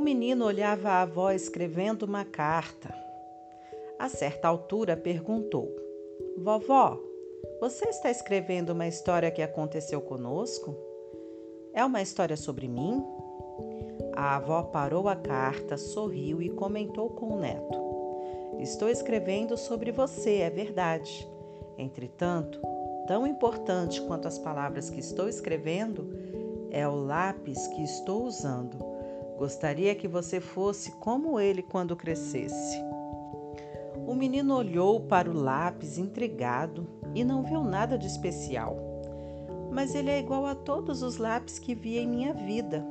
menino olhava a avó escrevendo uma carta. A certa altura perguntou: Vovó, você está escrevendo uma história que aconteceu conosco? É uma história sobre mim? A avó parou a carta, sorriu e comentou com o neto: Estou escrevendo sobre você, é verdade. Entretanto, tão importante quanto as palavras que estou escrevendo é o lápis que estou usando. Gostaria que você fosse como ele quando crescesse. O menino olhou para o lápis intrigado e não viu nada de especial. Mas ele é igual a todos os lápis que vi em minha vida.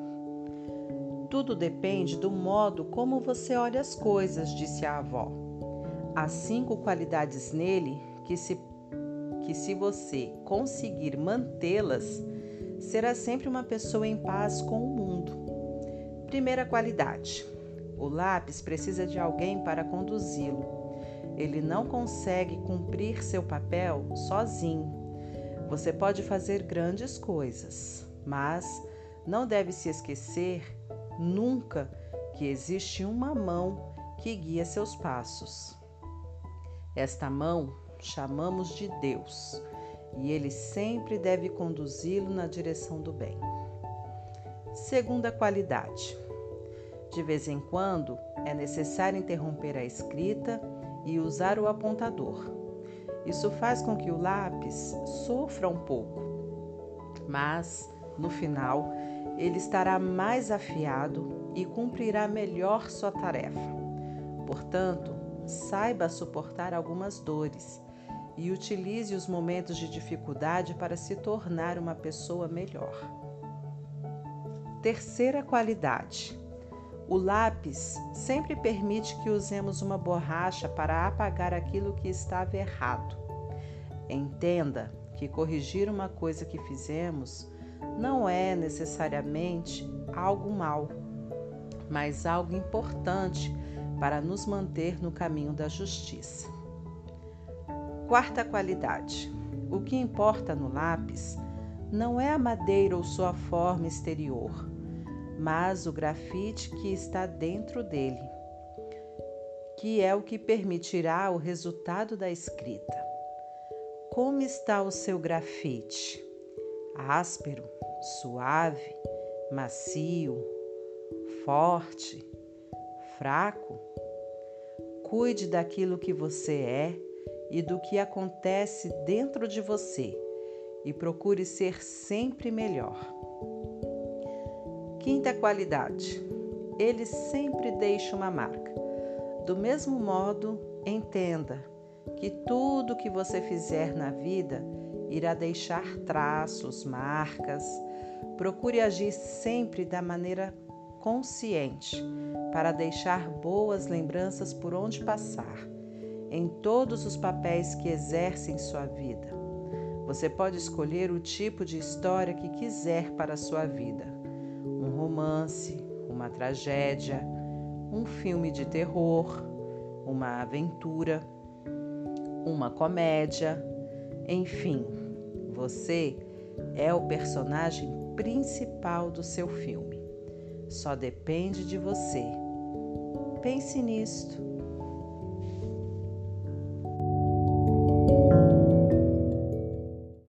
Tudo depende do modo como você olha as coisas, disse a avó. Há cinco qualidades nele que, se, que, se você conseguir mantê-las, será sempre uma pessoa em paz com o mundo. Primeira qualidade: o lápis precisa de alguém para conduzi-lo. Ele não consegue cumprir seu papel sozinho. Você pode fazer grandes coisas, mas não deve se esquecer nunca que existe uma mão que guia seus passos. Esta mão chamamos de Deus e ele sempre deve conduzi-lo na direção do bem. Segunda qualidade: de vez em quando é necessário interromper a escrita e usar o apontador. Isso faz com que o lápis sofra um pouco, mas no final ele estará mais afiado e cumprirá melhor sua tarefa. Portanto, saiba suportar algumas dores e utilize os momentos de dificuldade para se tornar uma pessoa melhor. Terceira qualidade: o lápis sempre permite que usemos uma borracha para apagar aquilo que estava errado. Entenda que corrigir uma coisa que fizemos não é necessariamente algo mal, mas algo importante para nos manter no caminho da justiça. Quarta qualidade: o que importa no lápis não é a madeira ou sua forma exterior, mas o grafite que está dentro dele, que é o que permitirá o resultado da escrita. Como está o seu grafite? Áspero, suave, macio, forte, fraco? Cuide daquilo que você é e do que acontece dentro de você e procure ser sempre melhor. Quinta qualidade: ele sempre deixa uma marca. Do mesmo modo, entenda que tudo que você fizer na vida irá deixar traços, marcas. Procure agir sempre da maneira consciente para deixar boas lembranças por onde passar em todos os papéis que exerce em sua vida. Você pode escolher o tipo de história que quiser para a sua vida: romance, uma tragédia, um filme de terror, uma aventura, uma comédia, enfim, você é o personagem principal do seu filme. Só depende de você. Pense nisto